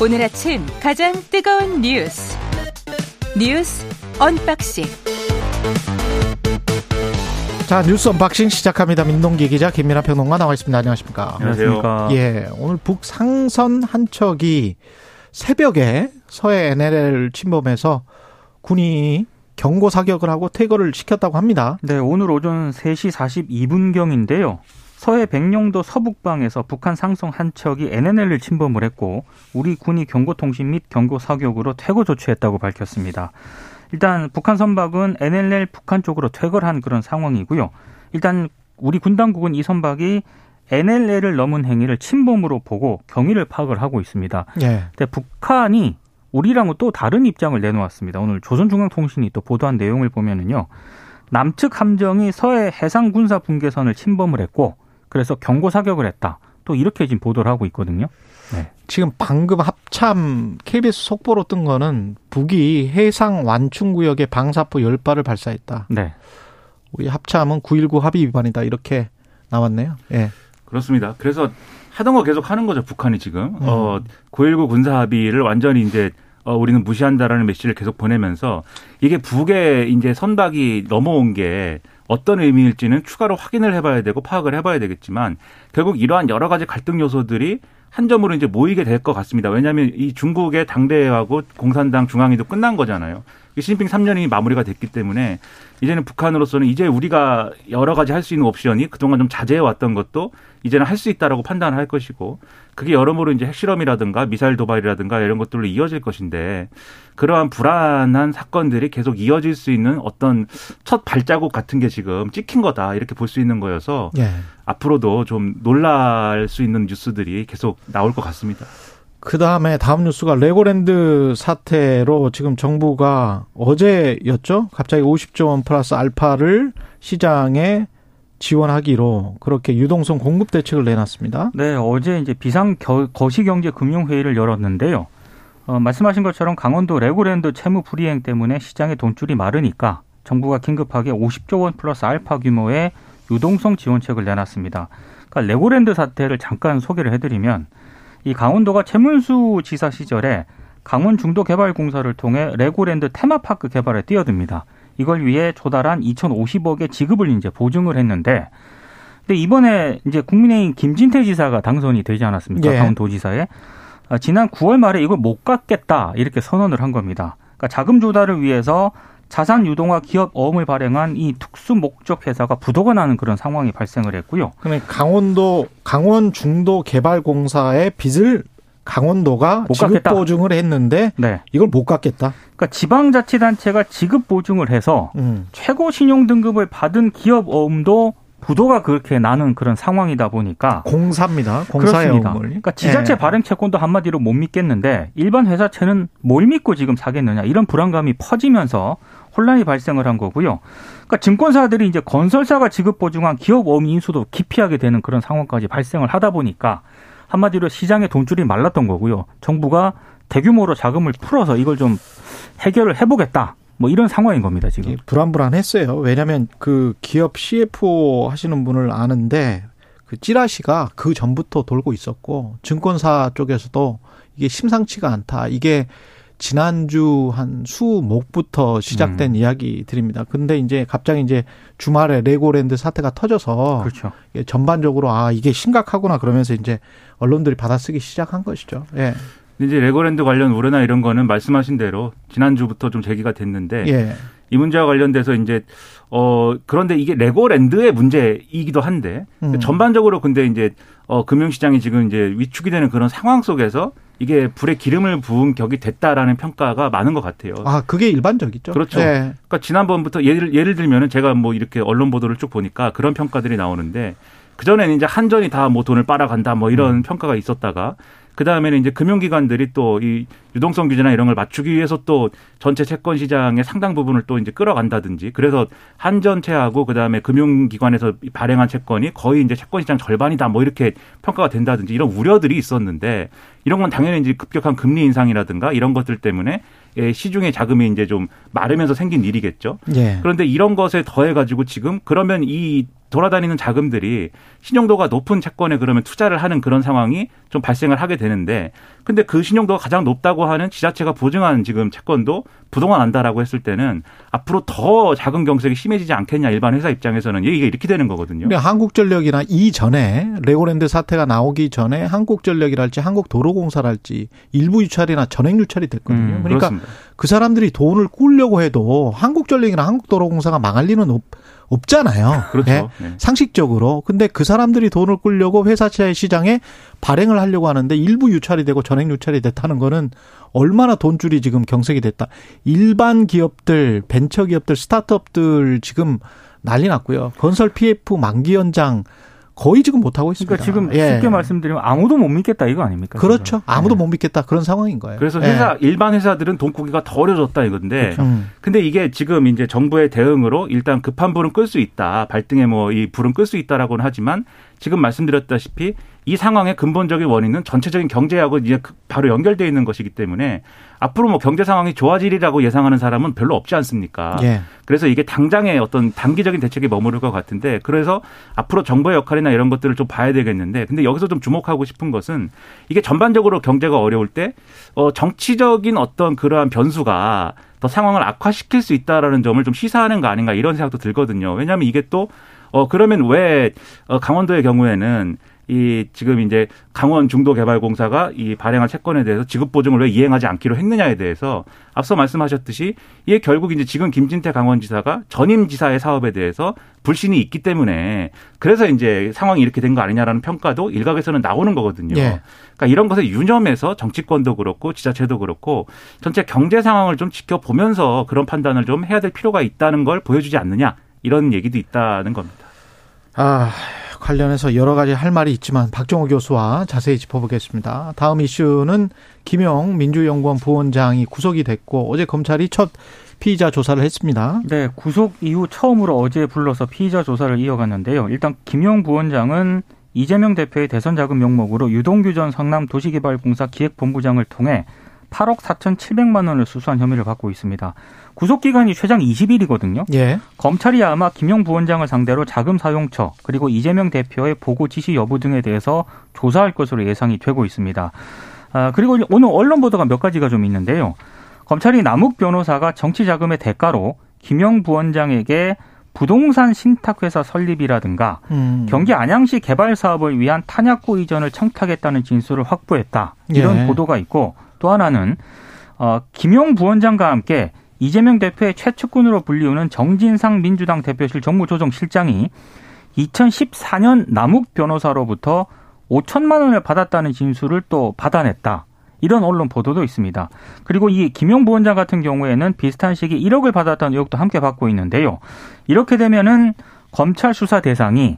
오늘 아침 가장 뜨거운 뉴스 뉴스 언박싱 자 뉴스 언박싱 시작합니다. 민동기 기자 김민아 평론가 나와 있습니다. 안녕하십니까? 안녕하십니까? 예, 오늘 북 상선 한 척이 새벽에 서해 NLL 침범해서 군이 경고 사격을 하고 퇴거를 시켰다고 합니다. 네, 오늘 오전 3시 42분경인데요. 서해 백령도 서북방에서 북한 상선 한 척이 NLL을 침범을 했고 우리 군이 경고통신 및 경고 사격으로 퇴거 조치했다고 밝혔습니다. 일단 북한 선박은 NLL 북한 쪽으로 퇴거를 한 그런 상황이고요. 일단 우리 군 당국은 이 선박이 NLL을 넘은 행위를 침범으로 보고 경위를 파악을 하고 있습니다. 예. 근데 북한이 우리랑은 또 다른 입장을 내놓았습니다. 오늘 조선중앙통신이 또 보도한 내용을 보면은요. 남측 함정이 서해 해상 군사 분계선을 침범을 했고 그래서 경고 사격을 했다. 또 이렇게 지금 보도를 하고 있거든요. 네. 지금 방금 합참 KBS 속보로 뜬 거는 북이 해상 완충 구역에 방사포 10발을 발사했다. 네. 우리 합참은 919 합의 위반이다. 이렇게 나왔네요. 예. 그렇습니다. 그래서 하던 거 계속 하는 거죠, 북한이 지금. 음. 어, 9.19 군사 합의를 완전히 이제 어, 우리는 무시한다라는 메시지를 계속 보내면서 이게 북에 이제 선박이 넘어온 게 어떤 의미일지는 추가로 확인을 해봐야 되고 파악을 해봐야 되겠지만 결국 이러한 여러 가지 갈등 요소들이 한 점으로 이제 모이게 될 것 같습니다. 왜냐하면 이 중국의 당대하고 공산당 중앙위도 끝난 거잖아요. 시진핑 3년이 마무리가 됐기 때문에 이제는 북한으로서는 이제 우리가 여러 가지 할 수 있는 옵션이 그동안 좀 자제해 왔던 것도 이제는 할 수 있다라고 판단을 할 것이고 그게 여러모로 이제 핵실험이라든가 미사일 도발이라든가 이런 것들로 이어질 것인데 그러한 불안한 사건들이 계속 이어질 수 있는 어떤 첫 발자국 같은 게 지금 찍힌 거다 이렇게 볼 수 있는 거여서 예. 앞으로도 좀 놀랄 수 있는 뉴스들이 계속 나올 것 같습니다. 그 다음에 다음 뉴스가 레고랜드 사태로 지금 정부가 어제였죠? 갑자기 50조 원 플러스 알파를 시장에 지원하기로 그렇게 유동성 공급 대책을 내놨습니다. 네, 어제 이제 비상 겨, 거시경제 금융회의를 열었는데요. 어, 말씀하신 것처럼 강원도 레고랜드 채무 불이행 때문에 시장에 돈줄이 마르니까 정부가 긴급하게 50조 원 플러스 알파 규모의 유동성 지원책을 내놨습니다. 그러니까 레고랜드 사태를 잠깐 소개를 해드리면 이 강원도가 최문순 지사 시절에 강원 중도개발공사를 통해 레고랜드 테마파크 개발에 뛰어듭니다. 이걸 위해 조달한 2,050억의 지급을 이제 보증을 했는데, 근데 이번에 이제 국민의힘 김진태 지사가 당선이 되지 않았습니까? 예. 강원도지사에 아, 지난 9월 말에 이걸 못 갚겠다 이렇게 선언을 한 겁니다. 그러니까 자금 조달을 위해서 자산 유동화 기업 어음을 발행한 이 특수 목적 회사가 부도가 나는 그런 상황이 발생을 했고요. 그러면 강원도 강원 중도 개발공사의 빚을 강원도가 못 지급 갚겠다. 보증을 했는데 네. 이걸 못 갚겠다. 그러니까 지방자치단체가 지급 보증을 해서 음. 최고 신용 등급을 받은 기업 어음도 부도가 그렇게 나는 그런 상황이다 보니까 공사입니다. 공사의 그렇습니다. 어음을. 그러니까 지자체 예. 발행 채권도 한마디로 못 믿겠는데 일반 회사채는 뭘 믿고 지금 사겠느냐 이런 불안감이 퍼지면서 혼란이 발생을 한 거고요. 그러니까 증권사들이 이제 건설사가 지급 보증한 기업 어음 인수도 기피하게 되는 그런 상황까지 발생을 하다 보니까 한마디로 시장에 돈줄이 말랐던 거고요. 정부가 대규모로 자금을 풀어서 이걸 좀 해결을 해보겠다. 뭐 이런 상황인 겁니다 지금. 예, 불안불안했어요. 왜냐하면 그 기업 CFO 하시는 분을 아는데 그 찌라시가 그 전부터 돌고 있었고 증권사 쪽에서도 이게 심상치가 않다. 이게 지난주 한 수목부터 시작된 음. 이야기들입니다. 근데 이제 갑자기 이제 주말에 레고랜드 사태가 터져서 그렇죠. 전반적으로 아 이게 심각하구나 그러면서 이제 언론들이 받아쓰기 시작한 것이죠. 예. 이제 레고랜드 관련 우려나 이런 거는 말씀하신 대로 지난주부터 좀 제기가 됐는데 예. 이 문제와 관련돼서 이제 어 그런데 이게 레고랜드의 문제이기도 한데 음. 전반적으로 근데 이제 어 금융시장이 지금 이제 위축이 되는 그런 상황 속에서 이게 불에 기름을 부은 격이 됐다라는 평가가 많은 것 같아요. 아 그게 일반적이죠. 그렇죠. 예. 그러니까 지난번부터 예를 예를 들면은 제가 뭐 이렇게 언론 보도를 쭉 보니까 그런 평가들이 나오는데 그 전에는 이제 한전이 다 뭐 돈을 빨아간다 뭐 이런 평가가 있었다가 그 다음에는 이제 금융기관들이 또 이 유동성 규제나 이런 걸 맞추기 위해서 또 전체 채권 시장의 상당 부분을 또 이제 끌어간다든지 그래서 한전채하고 그 다음에 금융기관에서 발행한 채권이 거의 이제 채권 시장 절반이다 뭐 이렇게 평가가 된다든지 이런 우려들이 있었는데 이런 건 당연히 이제 급격한 금리 인상이라든가 이런 것들 때문에 시중의 자금이 이제 좀 마르면서 생긴 일이겠죠. 예. 그런데 이런 것에 더해 가지고 지금 그러면 이 돌아다니는 자금들이 신용도가 높은 채권에 그러면 투자를 하는 그런 상황이 좀 발생을 하게 되는데 근데 그 신용도가 가장 높다고 하는 지자체가 보증한 지금 채권도 부동안 한다라고 했을 때는 앞으로 더 자금 경색이 심해지지 않겠냐 일반 회사 입장에서는 얘기가 이렇게 되는 거거든요. 근데 한국전력이나 이전에 레고랜드 사태가 나오기 전에 한국전력이랄지 한국도로공사랄지 일부 유찰이나 전액 유찰이 됐거든요. 음, 그러니까 그렇습니다. 그 사람들이 돈을 꾸려고 해도 한국전력이나 한국도로공사가 망할 리는 없, 없잖아요. 그렇죠. 예? 네. 상식적으로. 근데 그 사람들이 돈을 꾸려고 회사채 시장에 발행을 하려고 하는데 일부 유찰이 되고 전액 유찰이 됐다는 거는 얼마나 돈줄이 지금 경색이 됐다. 일반 기업들, 벤처 기업들, 스타트업들 지금 난리 났고요. 건설 PF 만기 연장 거의 지금 못 하고 있습니다. 그러니까 지금 예. 쉽게 말씀드리면 아무도 못 믿겠다 이거 아닙니까? 그렇죠. 지금? 아무도 예. 못 믿겠다 그런 상황인 거예요. 그래서 예. 회사 일반 회사들은 돈 꾸기가 더 어려졌다 이건데 음. 근데 이게 지금 이제 정부의 대응으로 일단 급한 불은 끌 수 있다. 발등에 뭐 이 불은 끌 수 있다라고는 하지만 지금 말씀드렸다시피 이 상황의 근본적인 원인은 전체적인 경제하고 이제 그 바로 연결되어 있는 것이기 때문에 앞으로 뭐 경제 상황이 좋아지리라고 예상하는 사람은 별로 없지 않습니까? 예. 그래서 이게 당장의 어떤 단기적인 대책에 머무를 것 같은데 그래서 앞으로 정부의 역할이나 이런 것들을 좀 봐야 되겠는데 근데 여기서 좀 주목하고 싶은 것은 이게 전반적으로 경제가 어려울 때 어, 정치적인 어떤 그러한 변수가 더 상황을 악화시킬 수 있다라는 점을 좀 시사하는 거 아닌가 이런 생각도 들거든요. 왜냐하면 이게 또 어, 그러면 왜 어, 강원도의 경우에는 이 지금 이제 강원 중도개발공사가 이 발행한 채권에 대해서 지급 보증을 왜 이행하지 않기로 했느냐에 대해서 앞서 말씀하셨듯이 이게 결국 이제 지금 김진태 강원지사가 전임 지사의 사업에 대해서 불신이 있기 때문에 그래서 이제 상황이 이렇게 된 거 아니냐라는 평가도 일각에서는 나오는 거거든요. 예. 그러니까 이런 것에 유념해서 정치권도 그렇고 지자체도 그렇고 전체 경제 상황을 좀 지켜보면서 그런 판단을 좀 해야 될 필요가 있다는 걸 보여주지 않느냐 이런 얘기도 있다는 겁니다. 아, 관련해서 여러 가지 할 말이 있지만 박정호 교수와 자세히 짚어보겠습니다. 다음 이슈는 김영 민주연구원 부원장이 구속이 됐고 어제 검찰이 첫 피의자 조사를 했습니다. 네, 구속 이후 처음으로 어제 불러서 피의자 조사를 이어갔는데요. 일단 김용 부원장은 이재명 대표의 대선 자금 명목으로 유동규 전 성남 도시개발공사 기획본부장을 통해 8억 4,700만 원을 수수한 혐의를 받고 있습니다. 구속 기간이 최장 20일이거든요. 예. 검찰이 아마 김용 부원장을 상대로 자금 사용처 그리고 이재명 대표의 보고 지시 여부 등에 대해서 조사할 것으로 예상이 되고 있습니다. 아, 그리고 오늘 언론 보도가 몇 가지가 좀 있는데요. 검찰이 남욱 변호사가 정치 자금의 대가로 김용 부원장에게 부동산 신탁회사 설립이라든가 음. 경기 안양시 개발 사업을 위한 탄약고 이전을 청탁했다는 진술을 확보했다. 이런 예. 보도가 있고 또 하나는 어, 김용 부원장과 함께 이재명 대표의 최측근으로 불리우는 정진상 민주당 대표실 정무조정실장이 2014년 남욱 변호사로부터 5천만 원을 받았다는 진술을 또 받아냈다. 이런 언론 보도도 있습니다. 그리고 이 김용 부원장 같은 경우에는 비슷한 시기 1억을 받았다는 의혹도 함께 받고 있는데요. 이렇게 되면은 검찰 수사 대상이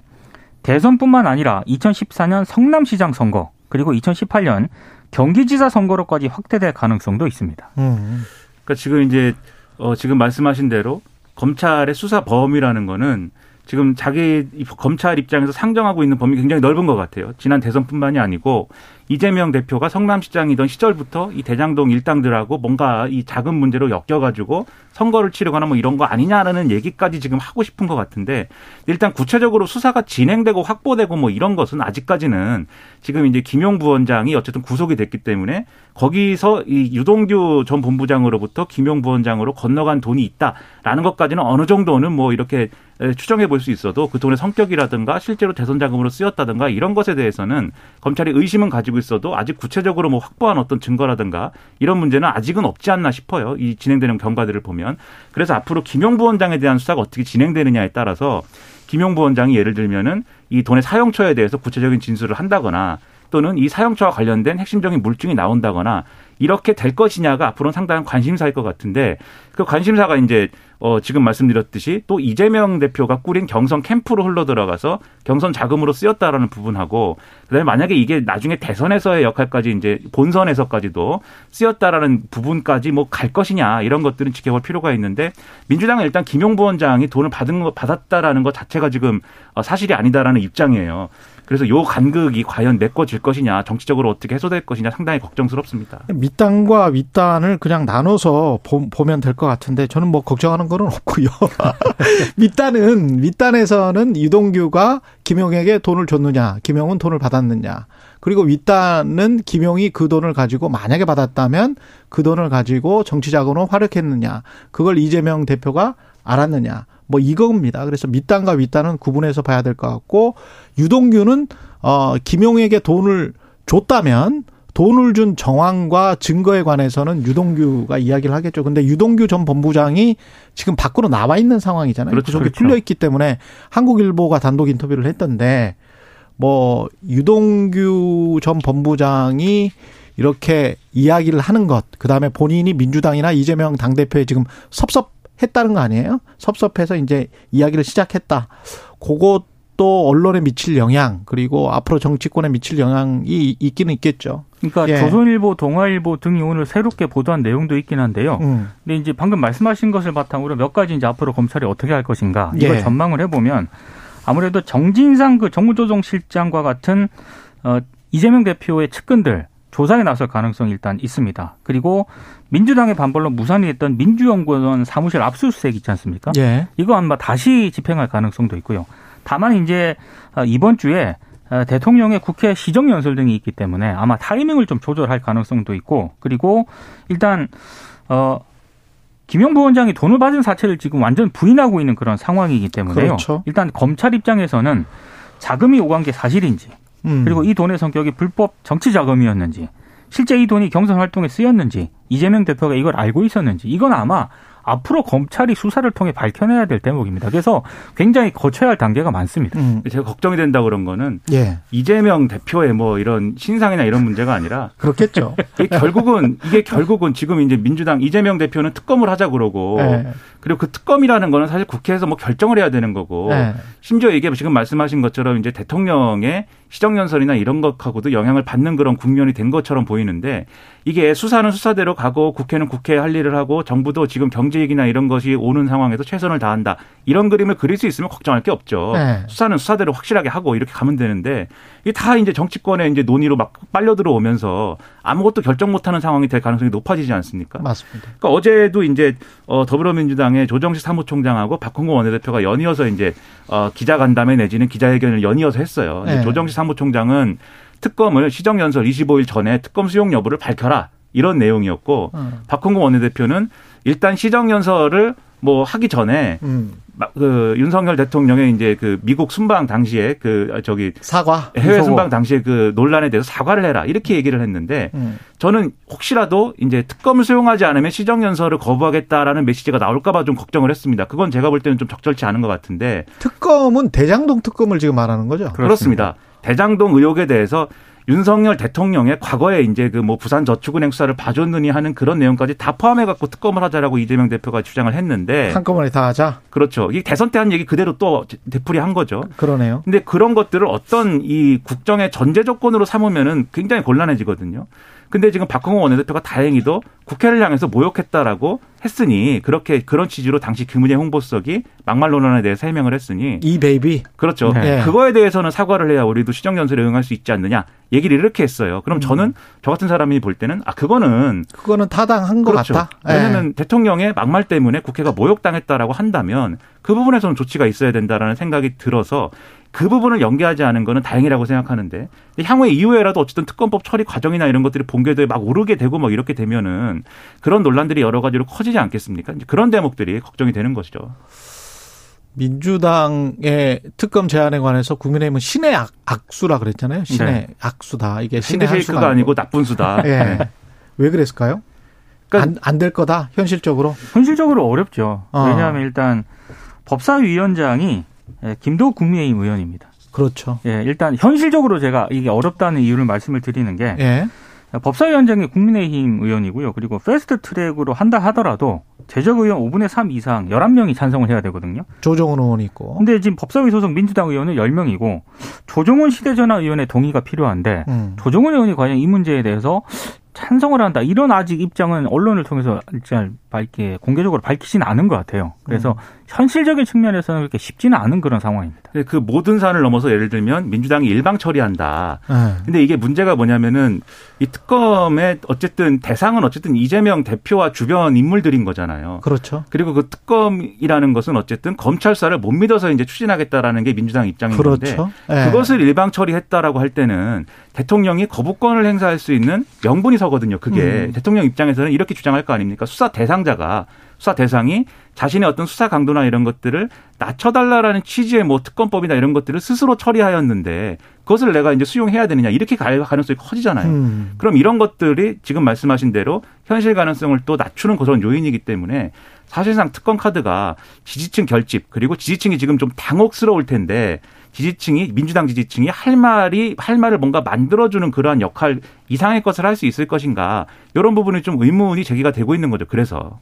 대선뿐만 아니라 2014년 성남시장 선거 그리고 2018년 경기지사 선거로까지 확대될 가능성도 있습니다. 음. 그러니까 지금 이제 어 지금 말씀하신 대로 검찰의 수사 범위라는 거는 지금 자기 검찰 입장에서 상정하고 있는 범위 굉장히 넓은 것 같아요. 지난 대선뿐만이 아니고 이재명 대표가 성남시장이던 시절부터 이 대장동 일당들하고 뭔가 이 자금 문제로 엮여가지고 선거를 치르거나 뭐 이런 거 아니냐라는 얘기까지 지금 하고 싶은 것 같은데 일단 구체적으로 수사가 진행되고 확보되고 뭐 이런 것은 아직까지는 지금 이제 김용 부원장이 어쨌든 구속이 됐기 때문에 거기서 이 유동규 전 본부장으로부터 김용 부원장으로 건너간 돈이 있다라는 것까지는 어느 정도는 뭐 이렇게 추정해 볼 수 있어도 그 돈의 성격이라든가 실제로 대선 자금으로 쓰였다든가 이런 것에 대해서는 검찰이 의심은 가지고 있어도 아직 구체적으로 뭐 확보한 어떤 증거라든가 이런 문제는 아직은 없지 않나 싶어요. 이 진행되는 경과들을 보면. 그래서 앞으로 김용 부원장에 대한 수사가 어떻게 진행되느냐에 따라서 김용 부원장이 예를 들면은 이 돈의 사용처에 대해서 구체적인 진술을 한다거나 또는 이 사용처와 관련된 핵심적인 물증이 나온다거나 이렇게 될 것이냐가 앞으로는 상당한 관심사일 것 같은데 그 관심사가 이제 어 지금 말씀드렸듯이 또 이재명 대표가 꾸린 경선 캠프로 흘러 들어가서 경선 자금으로 쓰였다라는 부분하고 그다음에 만약에 이게 나중에 대선에서의 역할까지 이제 본선에서까지도 쓰였다라는 부분까지 뭐 갈 것이냐 이런 것들은 지켜볼 필요가 있는데 민주당은 일단 김용 부원장이 돈을 받은 거 받았다라는 것 자체가 지금 어, 사실이 아니다라는 입장이에요. 그래서 요 간극이 과연 메꿔질 것이냐 정치적으로 어떻게 해소될 것이냐 상당히 걱정스럽습니다. 밑단과 윗단을 그냥 나눠서 보, 면 될 것 같은데 저는 뭐 걱정하는 거는 없고요. 밑단은 밑단에서는 유동규가 김용에게 돈을 줬느냐, 김용은 돈을 받았느냐. 그리고 윗단은 김용이 그 돈을 가지고 만약에 받았다면 그 돈을 가지고 정치 자금으로 활용했느냐. 그걸 이재명 대표가 알았느냐. 뭐 이겁니다. 그래서 밑단과 윗단은 구분해서 봐야 될 것 같고 유동규는 어 김용에게 돈을 줬다면 돈을 준 정황과 증거에 관해서는 유동규가 이야기를 하겠죠. 근데 유동규 전 본부장이 지금 밖으로 나와 있는 상황이잖아요. 그렇죠. 구속이 그렇죠. 풀려 있기 때문에 한국일보가 단독 인터뷰를 했던데 뭐 유동규 전 본부장이 이렇게 이야기를 하는 것, 그 다음에 본인이 민주당이나 이재명 당대표에 지금 섭섭 했다는 거 아니에요? 섭섭해서 이제 이야기를 시작했다. 그것 또 언론에 미칠 영향 그리고 앞으로 정치권에 미칠 영향이 있기는 있겠죠. 그러니까 예. 조선일보, 동아일보 등이 오늘 새롭게 보도한 내용도 있긴 한데요. 음. 근데 이제 방금 말씀하신 것을 바탕으로 몇 가지 이제 앞으로 검찰이 어떻게 할 것인가 이걸 예. 전망을 해보면 아무래도 정진상 그 정무조정실장과 같은 어 이재명 대표의 측근들 조사에 나설 가능성이 일단 있습니다. 그리고 민주당의 반발로 무산이 됐던 민주연구원 사무실 압수수색 있지 않습니까? 예. 이거 아마 다시 집행할 가능성도 있고요. 다만 이제 어, 이번 주에 어, 대통령의 국회 시정연설 등이 있기 때문에 아마 타이밍을 좀 조절할 가능성도 있고 그리고 일단 어 김영 부원장이 돈을 받은 사실을 지금 완전 부인하고 있는 그런 상황이기 때문에요. 그렇죠. 일단 검찰 입장에서는 자금이 오간 게 사실인지 음. 그리고 이 돈의 성격이 불법 정치 자금이었는지 실제 이 돈이 경선 활동에 쓰였는지 이재명 대표가 이걸 알고 있었는지 이건 아마 앞으로 검찰이 수사를 통해 밝혀내야 될 대목입니다. 그래서 굉장히 거쳐야 할 단계가 많습니다. 음. 제가 걱정이 된다 그런 거는 예. 이재명 대표의 뭐 이런 신상이나 이런 문제가 아니라 그렇겠죠. 이게 결국은 이게 결국은 지금 이제 민주당 이재명 대표는 특검을 하자 그러고 예. 그리고 그 특검이라는 거는 사실 국회에서 뭐 결정을 해야 되는 거고 예. 심지어 이게 지금 말씀하신 것처럼 이제 대통령의 시정연설이나 이런 것하고도 영향을 받는 그런 국면이 된 것처럼 보이는데 이게 수사는 수사대로 가고 국회는 국회 할 일을 하고 정부도 지금 경제 얘기나 이런 것이 오는 상황에서 최선을 다한다. 이런 그림을 그릴 수 있으면 걱정할 게 없죠. 네. 수사는 수사대로 확실하게 하고 이렇게 가면 되는데 이게 다 이제 정치권의 이제 논의로 막 빨려 들어오면서 아무것도 결정 못하는 상황이 될 가능성이 높아지지 않습니까? 맞습니다. 그러니까 어제도 이제 어 더불어민주당의 조정식 사무총장하고 박홍구 원내대표가 연이어서 이제 어 기자간담회 내지는 기자회견을 연이어서 했어요. 네. 조정식 사무총장은 특검을 시정연설 25일 전에 특검 수용 여부를 밝혀라. 이런 내용이었고 음. 박홍구 원내대표는 일단 시정연설을 뭐 하기 전에 음. 그 윤석열 대통령의 이제 그 미국 순방 당시에 그 저기 사과 해외 순방 당시에 그 논란에 대해서 사과를 해라 이렇게 얘기를 했는데 음. 저는 혹시라도 이제 특검을 수용하지 않으면 시정 연설을 거부하겠다라는 메시지가 나올까봐 좀 걱정을 했습니다. 그건 제가 볼 때는 좀 적절치 않은 것 같은데 특검은 대장동 특검을 지금 말하는 거죠? 그렇습니다. 그렇습니다. 대장동 의혹에 대해서 윤석열 대통령의 과거에 이제 그 뭐 부산 저축은행 수사를 봐줬느니 하는 그런 내용까지 다 포함해 갖고 특검을 하자라고 이재명 대표가 주장을 했는데 한꺼번에 다 하자. 그렇죠. 이 대선 때 한 얘기 그대로 또 되풀이 한 거죠. 그러네요. 근데 그런 것들을 어떤 이 국정의 전제 조건으로 삼으면은 굉장히 곤란해지거든요. 근데 지금 박홍근 원내대표가 다행히도 국회를 향해서 모욕했다라고 했으니 그렇게 그런 취지로 당시 김은혜 홍보수석이 막말 논란에 대해 설명을 했으니 이 베이비 그렇죠. 네. 그거에 대해서는 사과를 해야 우리도 시정 연설에 응할 수 있지 않느냐 얘기를 이렇게 했어요. 그럼 음. 저는 저 같은 사람이 볼 때는 아 그거는 그거는 타당한 것 그렇죠. 같다. 왜냐하면 네. 대통령의 막말 때문에 국회가 모욕당했다라고 한다면 그 부분에서는 조치가 있어야 된다라는 생각이 들어서 그 부분을 연계하지 않은 거는 다행이라고 생각하는데 향후에 이후에라도 어쨌든 특검법 처리 과정이나 이런 것들이 본궤도에 막 오르게 되고 막 이렇게 되면은 그런 논란들이 여러 가지로 커지지 않겠습니까? 그런 대목들이 걱정이 되는 것이죠. 민주당의 특검 제안에 관해서 국민의힘은 신의 악, 악수라 그랬잖아요. 신의 네. 악수다. 이게 신의 쉐이크가 아니고 나쁜 수다. 예. 네. 왜 그랬을까요? 그러니까 안 될 거다 현실적으로. 현실적으로 어렵죠. 어. 왜냐하면 일단 법사위원장이 예, 김도읍 국민의힘 의원입니다. 그렇죠. 예, 일단 현실적으로 제가 이게 어렵다는 이유를 말씀을 드리는 게 예. 법사위원장이 국민의힘 의원이고요. 그리고 패스트 트랙으로 한다 하더라도 재적 의원 5분의 3 이상 11명이 찬성을 해야 되거든요. 조정훈 의원이 있고. 근데 지금 법사위 소속 민주당 의원은 10명이고 조정훈 시대전화 의원의 동의가 필요한데 음. 조정훈 의원이 과연 이 문제에 대해서 찬성을 한다. 이런 아직 입장은 언론을 통해서 잘 밝게 공개적으로 밝히지는 않은 것 같아요. 그래서 음. 현실적인 측면에서는 그렇게 쉽지는 않은 그런 상황입니다. 그 모든 사안을 넘어서 예를 들면 민주당이 일방 처리한다. 네. 근데 이게 문제가 뭐냐면은 이 특검의 어쨌든 대상은 어쨌든 이재명 대표와 주변 인물들인 거잖아요. 그렇죠. 그리고 그 특검이라는 것은 어쨌든 검찰 수사를 못 믿어서 이제 추진하겠다라는 게 민주당 입장인 그렇죠. 건데 네. 그것을 일방 처리했다라고 할 때는 대통령이 거부권을 행사할 수 있는 명분이 서거든요. 그게 음. 대통령 입장에서는 이렇게 주장할 거 아닙니까? 수사 대상 자가 수사 대상이 자신의 어떤 수사 강도나 이런 것들을 낮춰달라라는 취지의 뭐 특검법이나 이런 것들을 스스로 처리하였는데 그것을 내가 이제 수용해야 되느냐 이렇게 갈 가능성이 커지잖아요. 음. 그럼 이런 것들이 지금 말씀하신 대로 현실 가능성을 또 낮추는 그런 요인이기 때문에 사실상 특검 카드가 지지층 결집 그리고 지지층이 지금 좀 당혹스러울 텐데 지지층이 민주당 지지층이 할 말이 할 말을 뭔가 만들어주는 그러한 역할 이상의 것을 할 수 있을 것인가 이런 부분이 좀 의문이 제기가 되고 있는 거죠. 그래서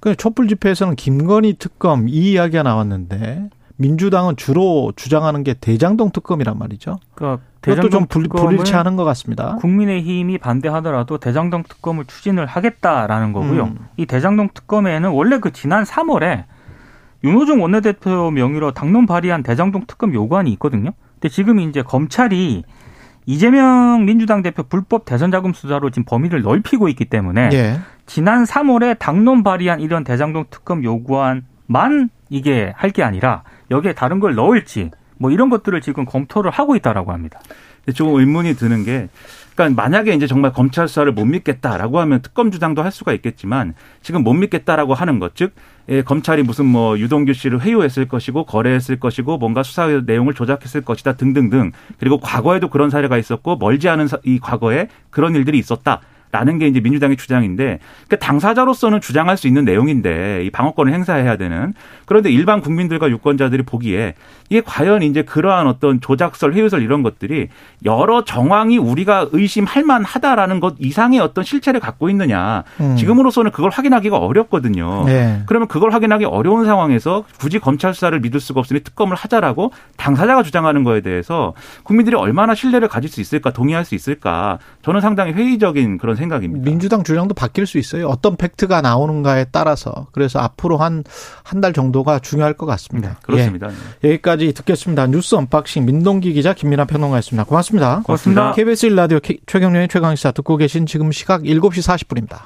그 촛불 집회에서는 김건희 특검 이 이야기가 나왔는데 민주당은 주로 주장하는 게 대장동 특검이란 말이죠. 그러니까 그것도 좀 불, 불일치하는 것 같습니다. 국민의힘이 반대하더라도 대장동 특검을 추진을 하겠다라는 거고요. 음. 이 대장동 특검에는 원래 그 지난 3월에 윤호중 원내대표 명의로 당론 발의한 대장동 특검 요구안이 있거든요. 근데 지금 이제 검찰이 이재명 민주당 대표 불법 대선 자금 수사로 지금 범위를 넓히고 있기 때문에 예. 지난 3월에 당론 발의한 이런 대장동 특검 요구안만 이게 할 게 아니라 여기에 다른 걸 넣을지 뭐 이런 것들을 지금 검토를 하고 있다라고 합니다. 조금 의문이 드는 게 그러니까 만약에 이제 정말 검찰 수사를 못 믿겠다라고 하면 특검 주장도 할 수가 있겠지만 지금 못 믿겠다라고 하는 것, 즉 예, 검찰이 무슨 뭐 유동규 씨를 회유했을 것이고 거래했을 것이고 뭔가 수사 내용을 조작했을 것이다 등등등 그리고 과거에도 그런 사례가 있었고 멀지 않은 이 과거에 그런 일들이 있었다. 라는 게 이제 민주당의 주장인데 그러니까 당사자로서는 주장할 수 있는 내용인데 이 방어권을 행사해야 되는 그런데 일반 국민들과 유권자들이 보기에 이게 과연 이제 그러한 어떤 조작설, 회유설 이런 것들이 여러 정황이 우리가 의심할 만하다라는 것 이상의 어떤 실체를 갖고 있느냐 음. 지금으로서는 그걸 확인하기가 어렵거든요. 네. 그러면 그걸 확인하기 어려운 상황에서 굳이 검찰 수사를 믿을 수가 없으니 특검을 하자라고 당사자가 주장하는 거에 대해서 국민들이 얼마나 신뢰를 가질 수 있을까 동의할 수 있을까 저는 상당히 회의적인 그런 생각. 생각입니다. 민주당 주장도 바뀔 수 있어요. 어떤 팩트가 나오는가에 따라서. 그래서 앞으로 한 한 달 정도가 중요할 것 같습니다. 네, 그렇습니다. 예. 여기까지 듣겠습니다. 뉴스 언박싱 민동기 기자 김민아 평론가였습니다. 고맙습니다. 고맙습니다. KBS 1라디오 최경영의 최강시사 듣고 계신 지금 시각 7시 40분입니다.